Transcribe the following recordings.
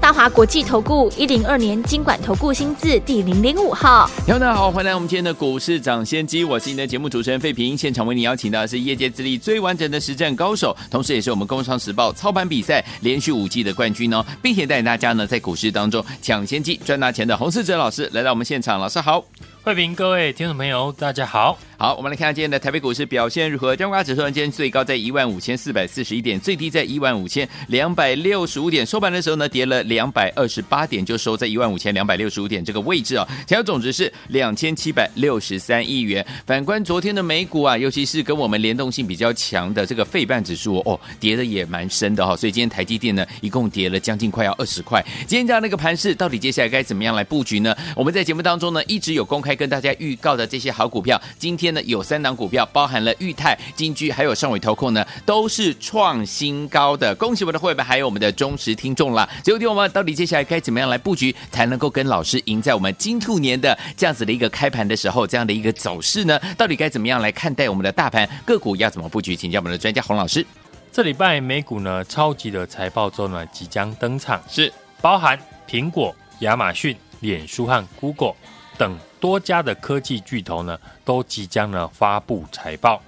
大华国际投顾一零二年金管投顾新字第零零五号，大家好，欢迎来我们今天的股市抢先机，我是你的节目主持人费平。现场为你邀请到的是业界资历最完整的实战高手，同时也是我们工商时报操盘比赛连续五季的冠军哦，并且带领大家呢在股市当中抢先机赚大钱的洪世哲老师来到我们现场，老师好，费平，各位听众朋友大家好。好，我们来看看今天的台北股市表现如何。加权指数今天最高在一万五千四百四十一点，最低在一万五千两百六十五点。收盘的时候呢，跌了两百二十八点，就收在一万五千两百六十五点这个位置啊。成交总值是两千七百六十三亿元。反观昨天的美股啊，尤其是跟我们联动性比较强的这个费半指数哦，跌的也蛮深的哈。所以今天台积电呢，一共跌了将近快要二十块。今天这样的一个盘势，到底接下来该怎么样来布局呢？我们在节目当中呢，一直有公开跟大家预告的这些好股票，今天呢有三档股。票包含了裕泰、金居，还有上尾投控呢，都是创新高的。恭喜我们的会员，还有我们的忠实听众啦！最后听我们到底接下来该怎么样来布局，才能够跟老师赢在我们金兔年的这样子的一个开盘的时候，这样的一个走势呢？到底该怎么样来看待我们的大盘个股要怎么布局？请教我们的专家洪老师。这礼拜美股呢，超级的财报周呢即将登场，是包含苹果、亚马逊、脸书和 Google 等。多家的科技巨头呢，都即将呢发布财报，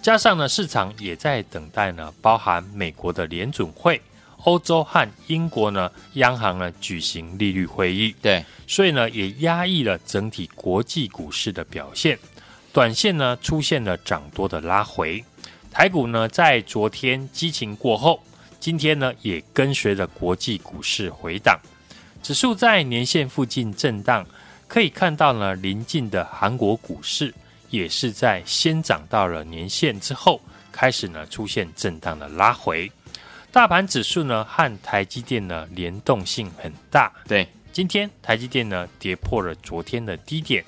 加上呢市场也在等待呢，包含美国的联准会、欧洲和英国呢央行呢举行利率会议，对，所以呢也压抑了整体国际股市的表现，短线呢出现了涨多的拉回，台股呢在昨天激情过后，今天呢也跟随着国际股市回档，指数在年线附近震荡。可以看到呢，临近的韩国股市也是在先涨到了年线之后，开始呢出现震荡的拉回。大盘指数呢和台积电呢联动性很大，对，今天台积电呢跌破了昨天的低点，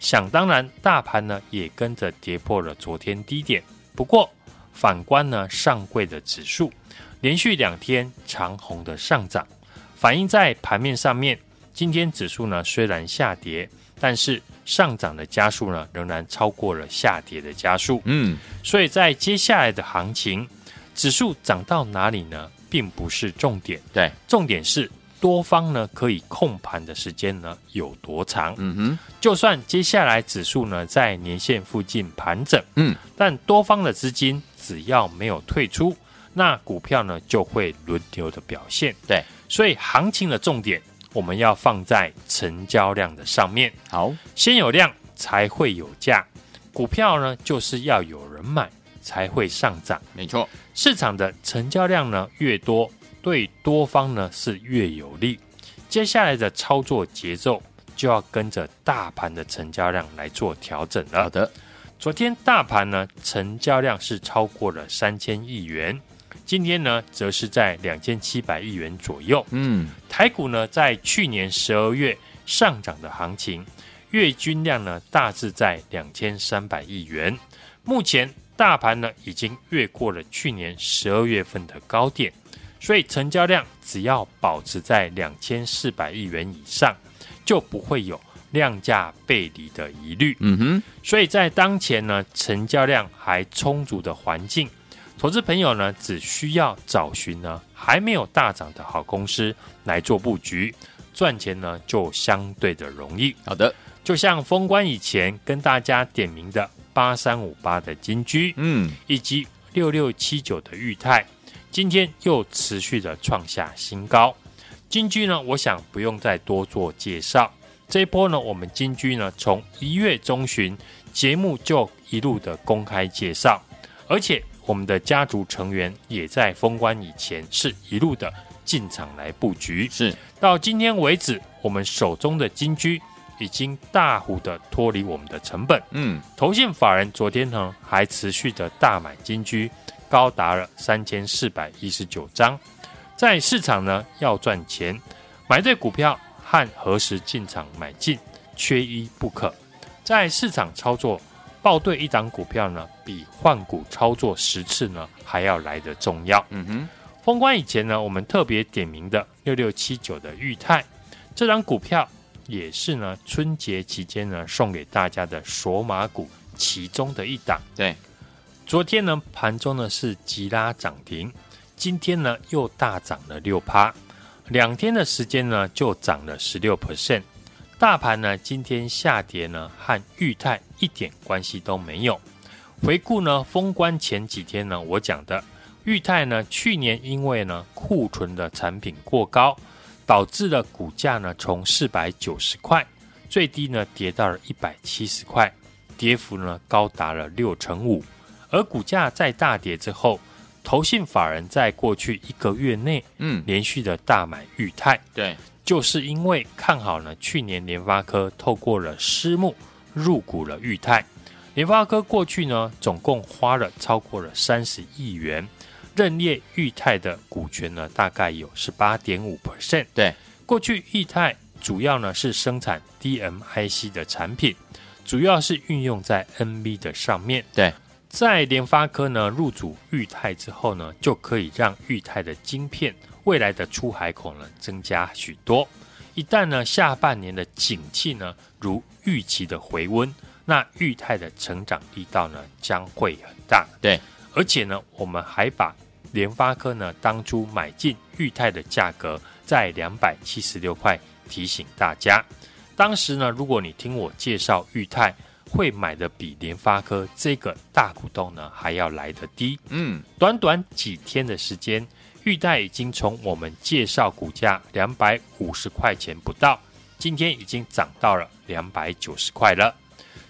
想当然，大盘呢也跟着跌破了昨天低点。不过反观呢上柜的指数，连续两天长红的上涨，反映在盘面上面。今天指数呢虽然下跌，但是上涨的加速呢仍然超过了下跌的加速。嗯，所以在接下来的行情，指数涨到哪里呢，并不是重点。对，重点是多方呢可以控盘的时间呢有多长。嗯哼，就算接下来指数呢在年线附近盘整，嗯，但多方的资金只要没有退出，那股票呢就会轮流的表现。对，所以行情的重点。我们要放在成交量的上面。好，先有量才会有价，股票呢就是要有人买才会上涨。没错，市场的成交量呢越多，对多方呢是越有利。接下来的操作节奏就要跟着大盘的成交量来做调整了。好的，昨天大盘呢成交量是超过了三千亿元。今天呢，则是在两千七百亿元左右。嗯，台股呢，在去年十二月上涨的行情，月均量呢，大致在两千三百亿元。目前大盘呢，已经越过了去年十二月份的高点，所以成交量只要保持在两千四百亿元以上，就不会有量价背离的疑虑。嗯哼，所以在当前呢，成交量还充足的环境。投资朋友呢，只需要找寻呢还没有大涨的好公司来做布局，赚钱呢就相对的容易。好的，就像封关以前跟大家点名的八三五八的金居，嗯，以及六六七九的裕泰，今天又持续的创下新高。金居呢，我想不用再多做介绍。这一波呢，我们金居呢从一月中旬节目就一路的公开介绍，而且。我们的家族成员也在封关以前是一路的进场来布局，是到今天为止，我们手中的金居已经大幅的脱离我们的成本。嗯，投信法人昨天呢还持续的大买金居，高达了三千四百一十九张。在市场呢要赚钱，买对股票和何时进场买进缺一不可。在市场操作。抱对一档股票呢，比换股操作十次呢还要来得重要。嗯哼，封关以前呢，我们特别点名的六六七九的裕泰这张股票，也是呢春节期间呢送给大家的索马股其中的一档。对，昨天呢盘中呢是急拉涨停，今天呢又大涨了六趴，两天的时间呢就涨了十六 percent。大盘呢，今天下跌呢，和裕泰一点关系都没有。回顾呢，封关前几天呢，我讲的裕泰呢，去年因为呢库存的产品过高，导致了股价呢从四百九十块最低呢跌到了一百七十块，跌幅呢高达了六成五。而股价在大跌之后，投信法人在过去一个月内，嗯，连续的大买裕泰，对。就是因为看好呢，去年联发科透过了私募入股了裕泰，联发科过去呢总共花了超过了三十亿元，认列裕泰的股权呢大概有十八点五 percent。对，过去裕泰主要呢是生产 DMIC 的产品，主要是运用在 NB 的上面。对，在联发科呢入主裕泰之后呢，就可以让裕泰的晶片。未来的出海口呢增加许多，一旦呢下半年的景气呢如预期的回温，那裕泰的成长力道呢将会很大。对，而且呢我们还把联发科呢当初买进裕泰的价格在两百七十六块提醒大家，当时呢如果你听我介绍裕泰会买的比联发科这个大股东呢还要来得低。嗯，短短几天的时间。钰太已经从我们介绍股价两百五十块钱不到，今天已经涨到了两百九十块了，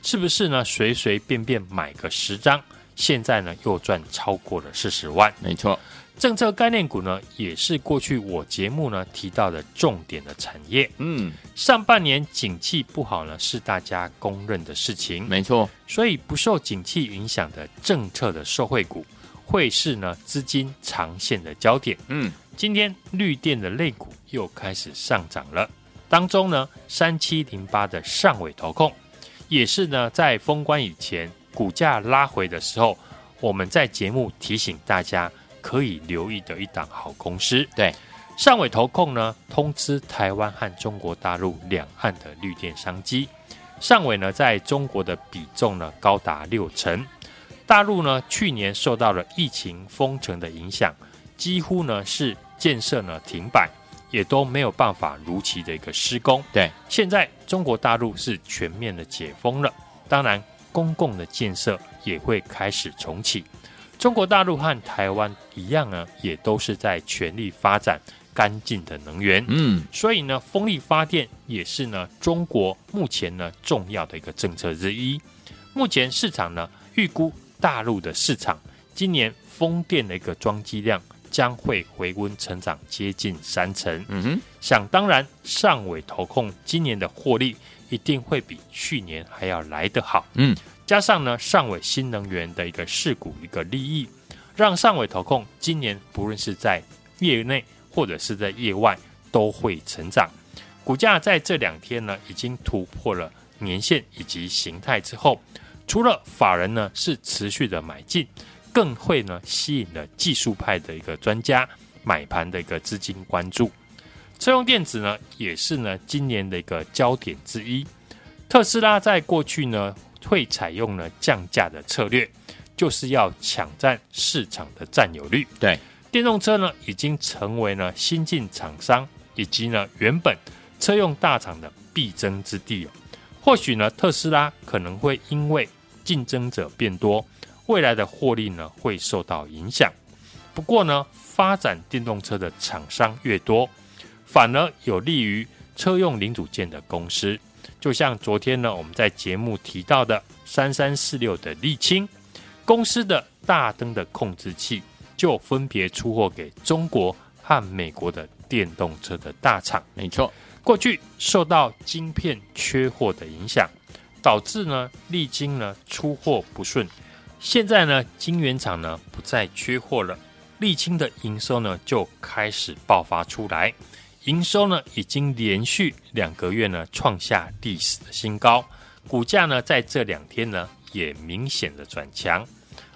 是不是呢？随随便便买个十张，现在呢又赚超过了四十万。没错，政策概念股呢也是过去我节目呢提到的重点的产业。嗯，上半年景气不好呢是大家公认的事情。没错，所以不受景气影响的政策的受惠股。会是呢资金长线的焦点。嗯，今天绿电的类股又开始上涨了。当中呢，三七零八的上尾投控，也是呢在封关以前股价拉回的时候，我们在节目提醒大家可以留意的一档好公司。对，上尾投控呢通知台湾和中国大陆两岸的绿电商机。上尾呢在中国的比重呢高达六成。大陆呢，去年受到了疫情封城的影响，几乎呢是建设呢停摆，也都没有办法如期的一个施工。对，现在中国大陆是全面的解封了，当然公共的建设也会开始重启。中国大陆和台湾一样呢，也都是在全力发展干净的能源。嗯，所以呢，风力发电也是呢中国目前呢重要的一个政策之一。目前市场呢预估。大陆的市场今年风电的一个装机量将会回温成长接近三成。嗯哼，想当然，上尾投控今年的获利一定会比去年还要来得好。嗯，加上呢上尾新能源的一个事股一个利益，让上尾投控今年不论是在业内或者是在业外都会成长。股价在这两天呢已经突破了年线以及形态之后。除了法人呢是持续的买进，更会呢吸引了技术派的一个专家买盘的一个资金关注。车用电子呢也是呢今年的一个焦点之一。特斯拉在过去呢会采用呢降价的策略，就是要抢占市场的占有率。对，电动车呢已经成为了新进厂商以及呢原本车用大厂的必争之地。或许呢特斯拉可能会因为竞争者变多，未来的获利呢会受到影响。不过呢，发展电动车的厂商越多，反而有利于车用零组件的公司。就像昨天呢，我们在节目提到的三三四六的沥青公司的大灯的控制器，就分别出货给中国和美国的电动车的大厂。没错，过去受到晶片缺货的影响。导致呢，丽晶呢出货不顺。现在呢，晶圆厂呢不再缺货了，沥青的营收呢就开始爆发出来。营收呢已经连续两个月呢创下历史的新高，股价呢在这两天呢也明显的转强。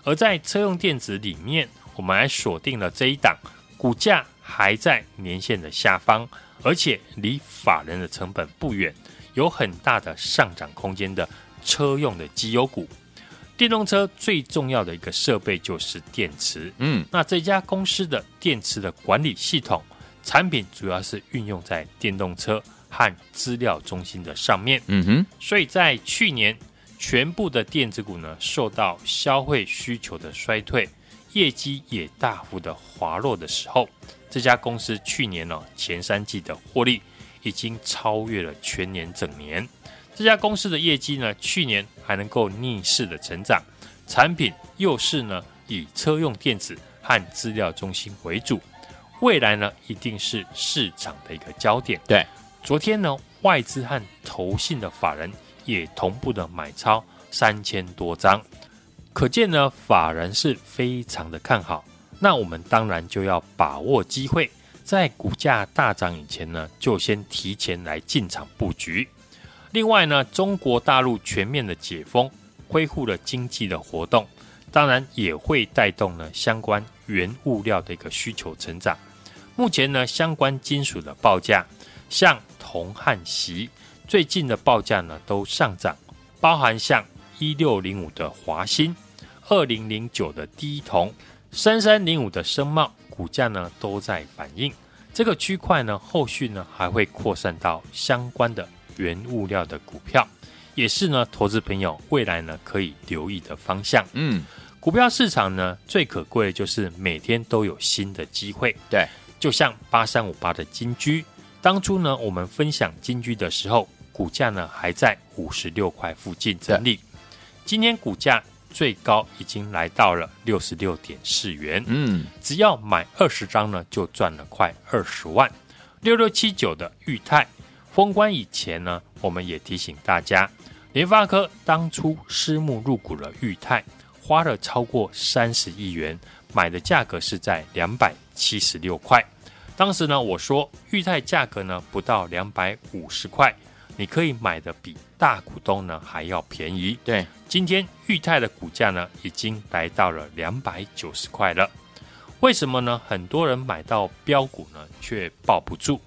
而在车用电子里面，我们还锁定了这一档，股价还在年线的下方，而且离法人的成本不远，有很大的上涨空间的车用的绩优股。电动车最重要的一个设备就是电池，嗯，那这家公司的电池的管理系统产品主要是运用在电动车和资料中心的上面，嗯哼，所以在去年全部的电子股呢受到消费需求的衰退，业绩也大幅的滑落的时候，这家公司去年呢前三季的获利已经超越了全年整年。这家公司的业绩呢，去年还能够逆势的成长，产品又是呢以车用电子和资料中心为主，未来呢一定是市场的一个焦点。对，昨天呢外资和投信的法人也同步的买超三千多张，可见呢法人是非常的看好。那我们当然就要把握机会，在股价大涨以前呢，就先提前来进场布局。另外呢，中国大陆全面的解封，恢复了经济的活动，当然也会带动呢相关原物料的一个需求成长。目前呢，相关金属的报价，像铜和锡，最近的报价呢都上涨，包含像一六零五的华新、二零零九的第一铜、三三零五的升贸，股价呢都在反映。这个区块呢，后续呢还会扩散到相关的。原物料的股票，也是呢，投资朋友未来呢可以留意的方向。嗯，股票市场呢最可贵的就是每天都有新的机会。对，就像八三五八的金居，当初呢我们分享金居的时候，股价呢还在五十六块附近整理，今天股价最高已经来到了六十六点四元。嗯，只要买二十张呢，就赚了快二十万。六六七九的裕泰。封关以前呢，我们也提醒大家，联发科当初私募入股了裕泰，花了超过三十亿元，买的价格是在两百七十六块。当时呢，我说裕泰价格呢不到两百五十块，你可以买的比大股东呢还要便宜。对，今天裕泰的股价呢已经来到了两百九十块了。为什么呢？很多人买到标股呢，却抱不住。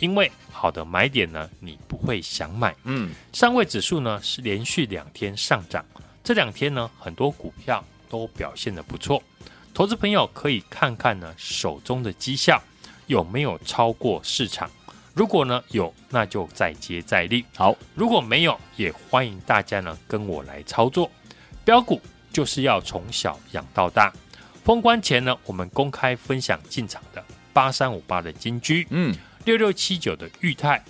因为好的买点呢，你不会想买。嗯，上位指数呢是连续两天上涨，这两天呢很多股票都表现的不错。投资朋友可以看看呢手中的绩效有没有超过市场，如果呢有，那就再接再厉。好，如果没有，也欢迎大家呢跟我来操作。标股就是要从小养到大。封关前呢，我们公开分享进场的八三五八的金居。嗯。六六七九的裕泰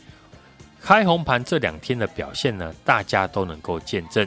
开红盘这两天的表现呢，大家都能够见证。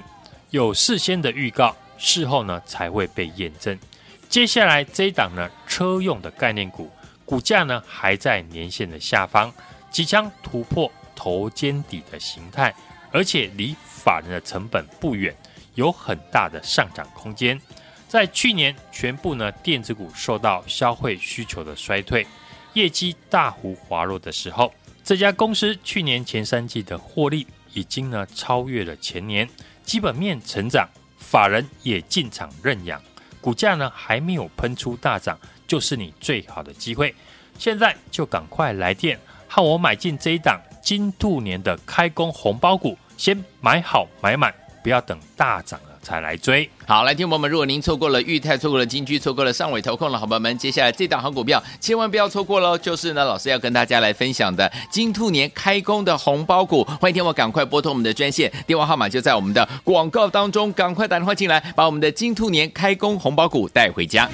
有事先的预告，事后呢才会被验证。接下来这一档呢，车用的概念股，股价呢还在年线的下方，即将突破头肩底的形态，而且离法人的成本不远，有很大的上涨空间。在去年，全部呢电子股受到消费需求的衰退。业绩大幅滑落的时候，这家公司去年前三季的获利已经呢超越了前年，基本面成长，法人也进场认养，股价呢还没有喷出大涨，就是你最好的机会。现在就赶快来电，和我买进这一档金兔年的开工红包股，先买好买满，不要等大涨了。才来追。好，来听朋友们，如果您错过了裕泰，错过了金居，错过了上尾投控的好朋友们，接下来这档好股票千万不要错过喽！就是呢，老师要跟大家来分享的金兔年开工的红包股，欢迎听我赶快拨通我们的专线，电话号码就在我们的广告当中，赶快打电话进来，把我们的金兔年开工红包股带回家。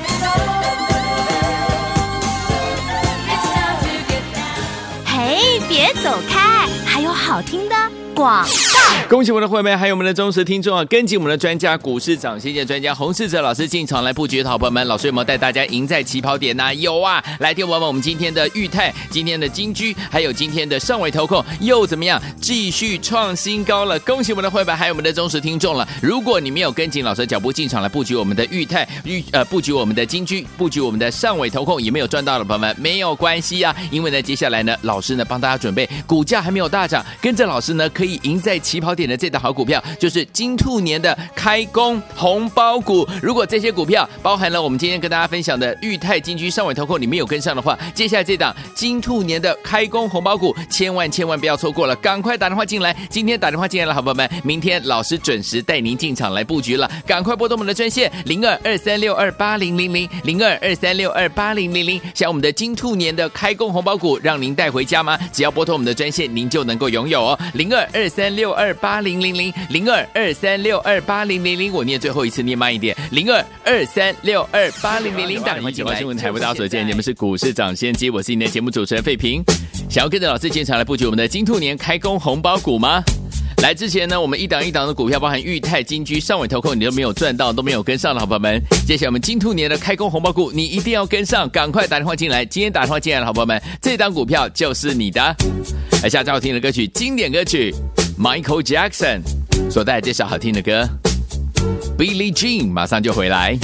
别走开，还有好听的广。恭喜我们的会员，还有我们的忠实听众啊！跟紧我们的专家股市涨先见专家洪世哲老师进场来布局的好朋友们，老师有没有带大家赢在起跑点呢、有啊！来听我们我们今天的裕泰，今天的金居，还有今天的上尾投控又怎么样？继续创新高了！恭喜我们的会员，还有我们的忠实听众了。如果你没有跟紧老师的脚步进场来布局我们的裕泰、裕呃布局我们的金居、布局我们的上尾投控，也没有赚到的朋友们，没有关系啊！因为呢，接下来呢，老师呢帮大家准备股价还没有大涨，跟着老师呢可以赢在。起跑点的这档好股票，就是金兔年的开工红包股。如果这些股票包含了我们今天跟大家分享的裕泰、金居、上尾投控，你没有跟上的话，接下来这档金兔年的开工红包股，千万千万不要错过了，赶快打电话进来。今天打电话进来了，好朋友们，明天老师准时带您进场来布局了，赶快拨通我们的专线零二二三六二八零零零零二二三六二八零零零，像我们的金兔年的开工红包股，让您带回家吗？只要拨通我们的专线，您就能够拥有哦，零二二三六二八零零零零二二三六二八零零零，我念最后一次，念慢一点，零二二三六二八零零零，打电话进来。新闻财富大家所见，你们是股市掌先机，我是你的节目主持人费平，想要跟着老师进场来布局我们的金兔年开工红包股吗？来之前呢，我们一档一档的股票，包含裕泰、金居、上尾投控，你都没有赚到，都没有跟上的好朋友们。接下来我们金兔年的开工红包股，你一定要跟上，赶快打电话进来。今天打电话进来的好朋友们，这档股票就是你的。来，下最好听的歌曲，经典歌曲，Michael Jackson 所带来这首好听的歌，Billie Jean，马上就回来。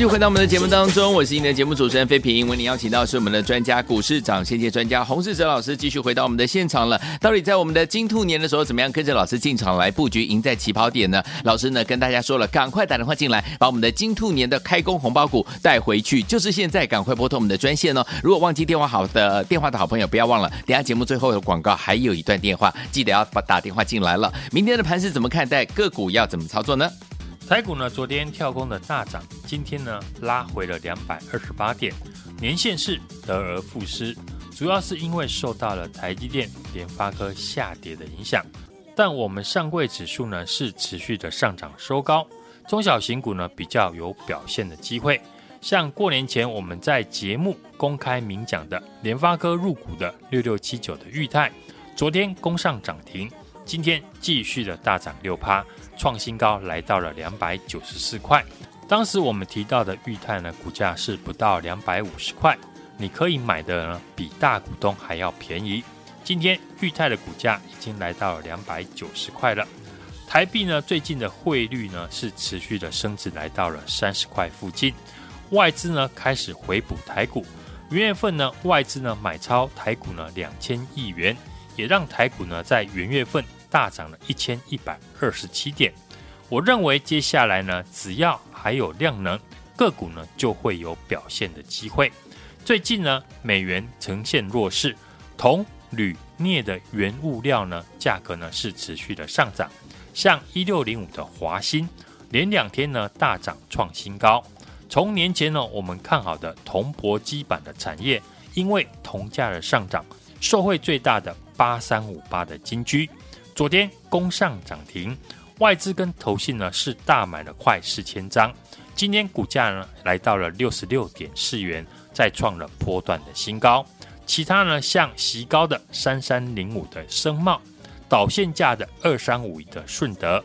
续回到我们的节目当中，我是您的节目主持人飞平。为您邀请到是我们的专家股市长先机专家洪世哲老师，继续回到我们的现场了。到底在我们的金兔年的时候，怎么样跟着老师进场来布局，赢在起跑点呢？老师呢跟大家说了，赶快打电话进来，把我们的金兔年的开工红包股带回去，就是现在，赶快拨通我们的专线哦。如果忘记电话好的电话的好朋友，不要忘了，等下节目最后的广告还有一段电话，记得要把打电话进来了。明天的盘是怎么看待？个股要怎么操作呢？台股呢，昨天跳空的大涨，今天呢拉回了两百二十八点，年线是得而复失，主要是因为受到了台积电、联发科下跌的影响。但我们上柜指数呢是持续的上涨收高，中小型股呢比较有表现的机会。像过年前我们在节目公开明讲的联发科入股的六六七九的裕泰，昨天攻上涨停，今天继续的大涨六趴。创新高来到了两百九十四块，当时我们提到的裕泰呢，股价是不到两百五十块，你可以买的呢比大股东还要便宜。今天裕泰的股价已经来到了两百九十块了。台币呢最近的汇率呢是持续的升值，来到了三十块附近。外资呢开始回补台股，元月份呢外资呢买超台股呢两千亿元，也让台股呢在元月份。大涨了一千一百二十七点，我认为接下来呢，只要还有量能，个股呢就会有表现的机会。最近呢，美元呈现弱势，铜、铝、镍的原物料呢价格呢是持续的上涨，像一六零五的华新，连两天呢大涨创新高。从年前呢，我们看好的铜箔基板的产业，因为铜价的上涨，受惠最大的八三五八的金居。昨天攻上涨停，外资跟投信呢是大买了快四千张。今天股价呢来到了六十六点四元，再创了波段的新高。其他呢像席高的三三零五的升贸，导线价的二三五一的顺德，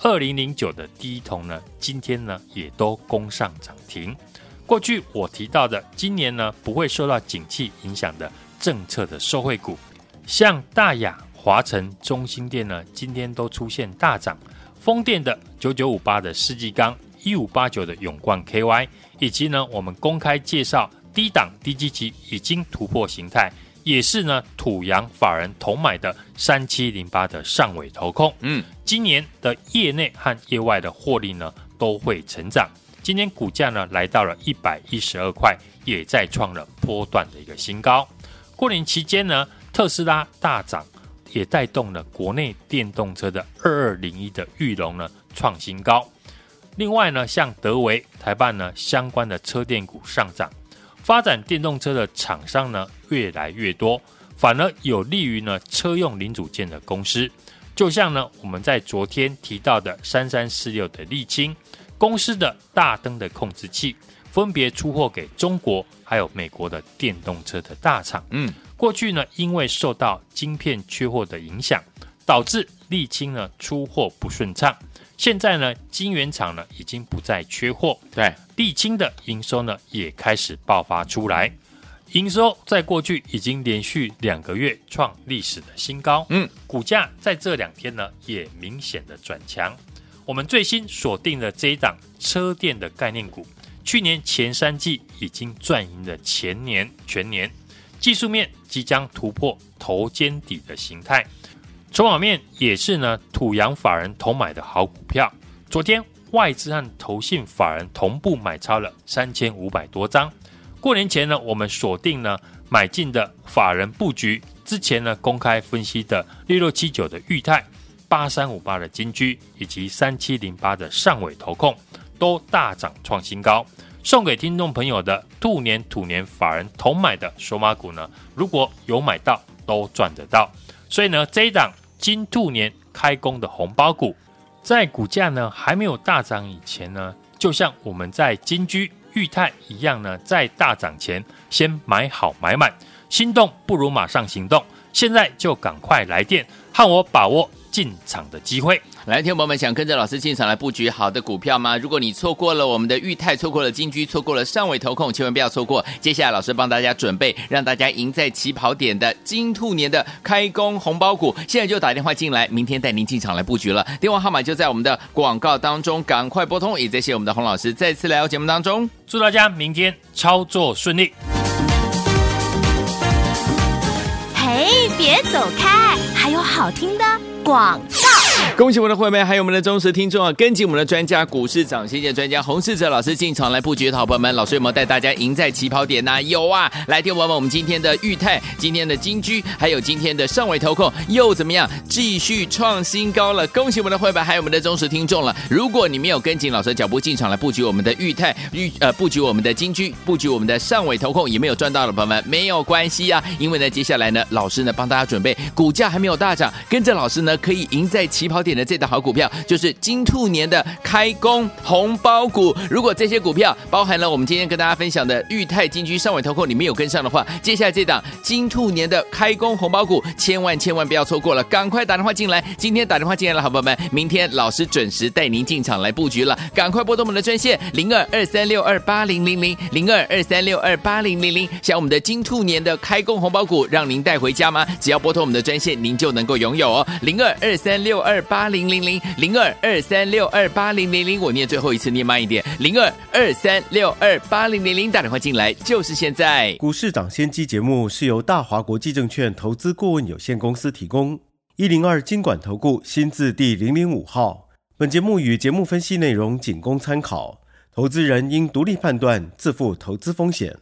二零零九的第一铜呢，今天呢也都攻上涨停。过去我提到的今年呢不会受到景气影响的政策的受惠股，像大亚。华城、中心店呢，今天都出现大涨。风电的九九五八的世纪钢，一五八九的永冠 KY，以及呢，我们公开介绍低档低基期已经突破形态，也是呢土洋法人同买的三七零八的上尾投控。嗯，今年的业内和业外的获利呢都会成长。今天股价呢来到了一百一十二块，也再创了波段的一个新高。过年期间呢，特斯拉大涨。也带动了国内电动车的二二零一的裕隆呢创新高。另外呢，像德维、台办呢相关的车电股上涨，发展电动车的厂商呢越来越多，反而有利于呢车用零组件的公司。就像呢我们在昨天提到的三三四六的沥青公司的大灯的控制器，分别出货给中国还有美国的电动车的大厂。嗯。过去呢，因为受到晶片缺货的影响，导致沥青呢出货不顺畅。现在呢，晶圆厂呢已经不再缺货，对，沥青的营收呢也开始爆发出来。营收在过去已经连续两个月创历史的新高，嗯，股价在这两天呢也明显的转强。我们最新锁定了这一档车电的概念股，去年前三季已经赚赢了前年全年。技术面即将突破头肩底的形态，筹码面也是呢土洋法人同买的好股票。昨天外资和投信法人同步买超了三千五百多张。过年前呢，我们锁定呢买进的法人布局，之前呢公开分析的六六七九的裕泰、八三五八的金居以及三七零八的上尾投控都大涨创新高。送给听众朋友的兔年土年法人同买的索马股呢，如果有买到都赚得到。所以呢，这一档金兔年开工的红包股，在股价呢还没有大涨以前呢，就像我们在金居、裕泰一样呢，在大涨前先买好买满，心动不如马上行动，现在就赶快来电，和我把握进场的机会。来，听众朋友们，想跟着老师进场来布局好的股票吗？如果你错过了我们的裕泰，错过了金居，错过了上尾投控，千万不要错过。接下来，老师帮大家准备，让大家赢在起跑点的金兔年的开工红包股，现在就打电话进来，明天带您进场来布局了。电话号码就在我们的广告当中，赶快拨通。也谢谢我们的洪老师再次来到节目当中，祝大家明天操作顺利。嘿，别走开，还有好听的广告。恭喜我们的会员，还有我们的忠实听众啊！跟紧我们的专家，股市涨先见专家洪世哲老师进场来布局的好朋友们，老师有没有带大家赢在起跑点呢？有啊！来，听我们，我们今天的裕泰，今天的金居，还有今天的上尾投控又怎么样？继续创新高了！恭喜我们的会员，还有我们的忠实听众了。如果你没有跟紧老师的脚步进场来布局我们的裕泰，裕呃布局我们的金居，布局我们的上尾投控，也没有赚到的朋友们没有关系啊！因为呢，接下来呢，老师呢帮大家准备股价还没有大涨，跟着老师呢可以赢在起跑点的这档好股票，就是金兔年的开工红包股。如果这些股票包含了我们今天跟大家分享的裕泰、金居、上尾投控，你没有跟上的话，接下来这档金兔年的开工红包股，千万千万不要错过了，赶快打电话进来。今天打电话进来了，好朋友们，明天老师准时带您进场来布局了，赶快拨通我们的专线零二二三六二八零零零零二二三六二八零零零。像我们的金兔年的开工红包股，让您带回家吗？只要拨通我们的专线，您就能够拥有哦，零二二三六二八八零零零零二二三六二八零零零，我念最后一次，念慢一点，零二二三六二八零零零，打电话进来就是现在。股市涨先机节目是由大华国际证券投资顾问有限公司提供，一零二经管投顾新字第零零五号。本节目与节目分析内容仅供参考，投资人应独立判断，自负投资风险。